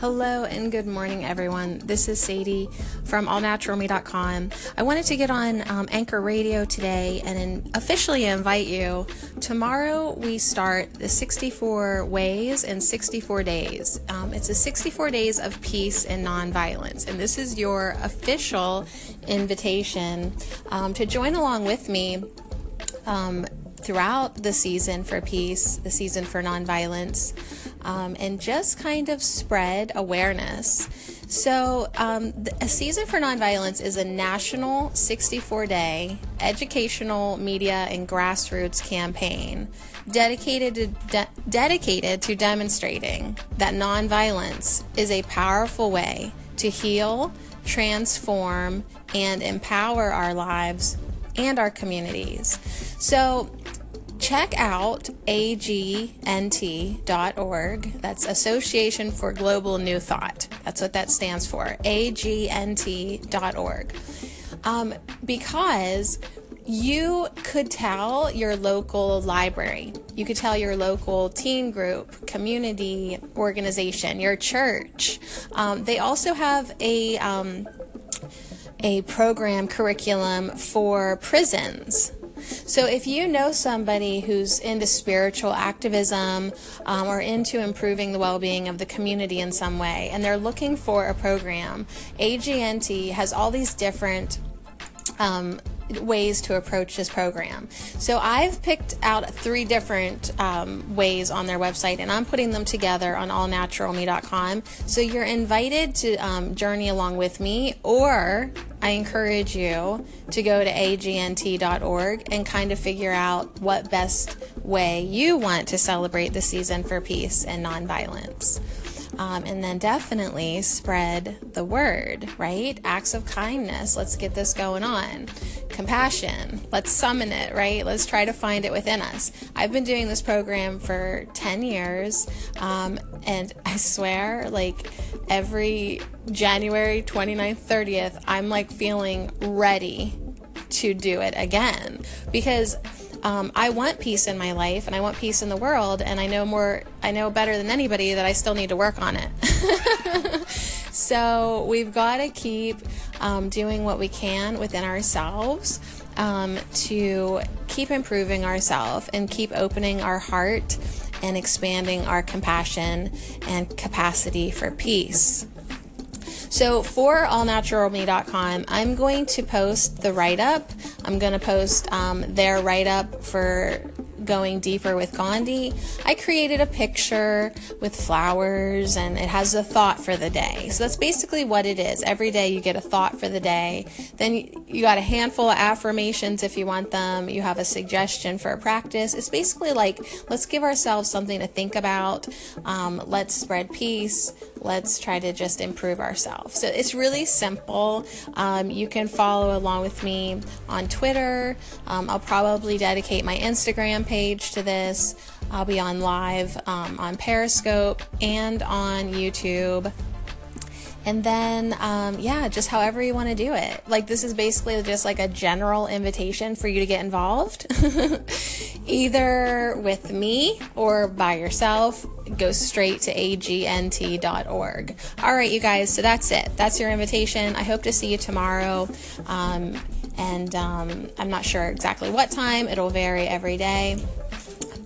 Hello and good morning, everyone. This is Sadie from allnaturalme.com. I wanted to get on um, Anchor Radio today and in, officially invite you. Tomorrow we start the 64 Ways in 64 Days. Um, it's a 64 days of peace and nonviolence, and this is your official invitation um, to join along with me um, throughout the season for peace, the season for nonviolence, um, and just kind of spread awareness. So, um, a season for nonviolence is a national 64 day educational media and grassroots campaign dedicated to de- dedicated to demonstrating that nonviolence is a powerful way to heal, transform, and empower our lives and our communities. So, check out agnt.org. That's Association for Global New Thought. That's what that stands for. agnt.org. Um, because you could tell your local library, you could tell your local teen group, community organization, your church. Um, they also have a um, a program curriculum for prisons. So, if you know somebody who's into spiritual activism um, or into improving the well being of the community in some way, and they're looking for a program, AGNT has all these different um, ways to approach this program. So I've picked out three different um, ways on their website and I'm putting them together on allnaturalme.com. So you're invited to um, journey along with me, or I encourage you to go to agnt.org and kind of figure out what best way you want to celebrate the season for peace and nonviolence. Um, and then definitely spread the word, right? Acts of kindness. Let's get this going on. Compassion. Let's summon it, right? Let's try to find it within us. I've been doing this program for 10 years, um, and I swear, like every January 29th, 30th, I'm like feeling ready to do it again because um, I want peace in my life and I want peace in the world, and I know more, I know better than anybody that I still need to work on it. so we've got to keep um, doing what we can within ourselves um, to keep improving ourselves and keep opening our heart and expanding our compassion and capacity for peace. So for allnaturalme.com, I'm going to post the write up. I'm going to post um, their write up for going deeper with Gandhi, I created a picture with flowers and it has a thought for the day. So that's basically what it is. Every day you get a thought for the day. Then you got a handful of affirmations if you want them. You have a suggestion for a practice. It's basically like let's give ourselves something to think about. Um, let's spread peace. Let's try to just improve ourselves. So it's really simple. Um, you can follow along with me on Twitter. Um, I'll probably dedicate my Instagram page to this. I'll be on live um, on Periscope and on YouTube. And then, um, yeah, just however you want to do it. Like, this is basically just like a general invitation for you to get involved, either with me or by yourself. Go straight to agnt.org. All right, you guys, so that's it. That's your invitation. I hope to see you tomorrow. Um, and um, I'm not sure exactly what time, it'll vary every day.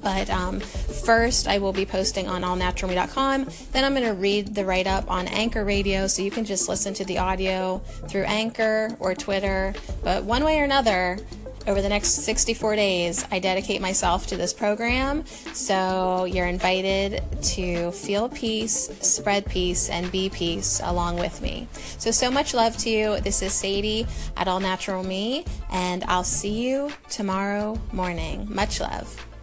But um, first, I will be posting on allnaturalme.com. Then I'm going to read the write up on Anchor Radio, so you can just listen to the audio through Anchor or Twitter. But one way or another, over the next 64 days, I dedicate myself to this program. So you're invited to feel peace, spread peace, and be peace along with me. So, so much love to you. This is Sadie at All Natural Me, and I'll see you tomorrow morning. Much love.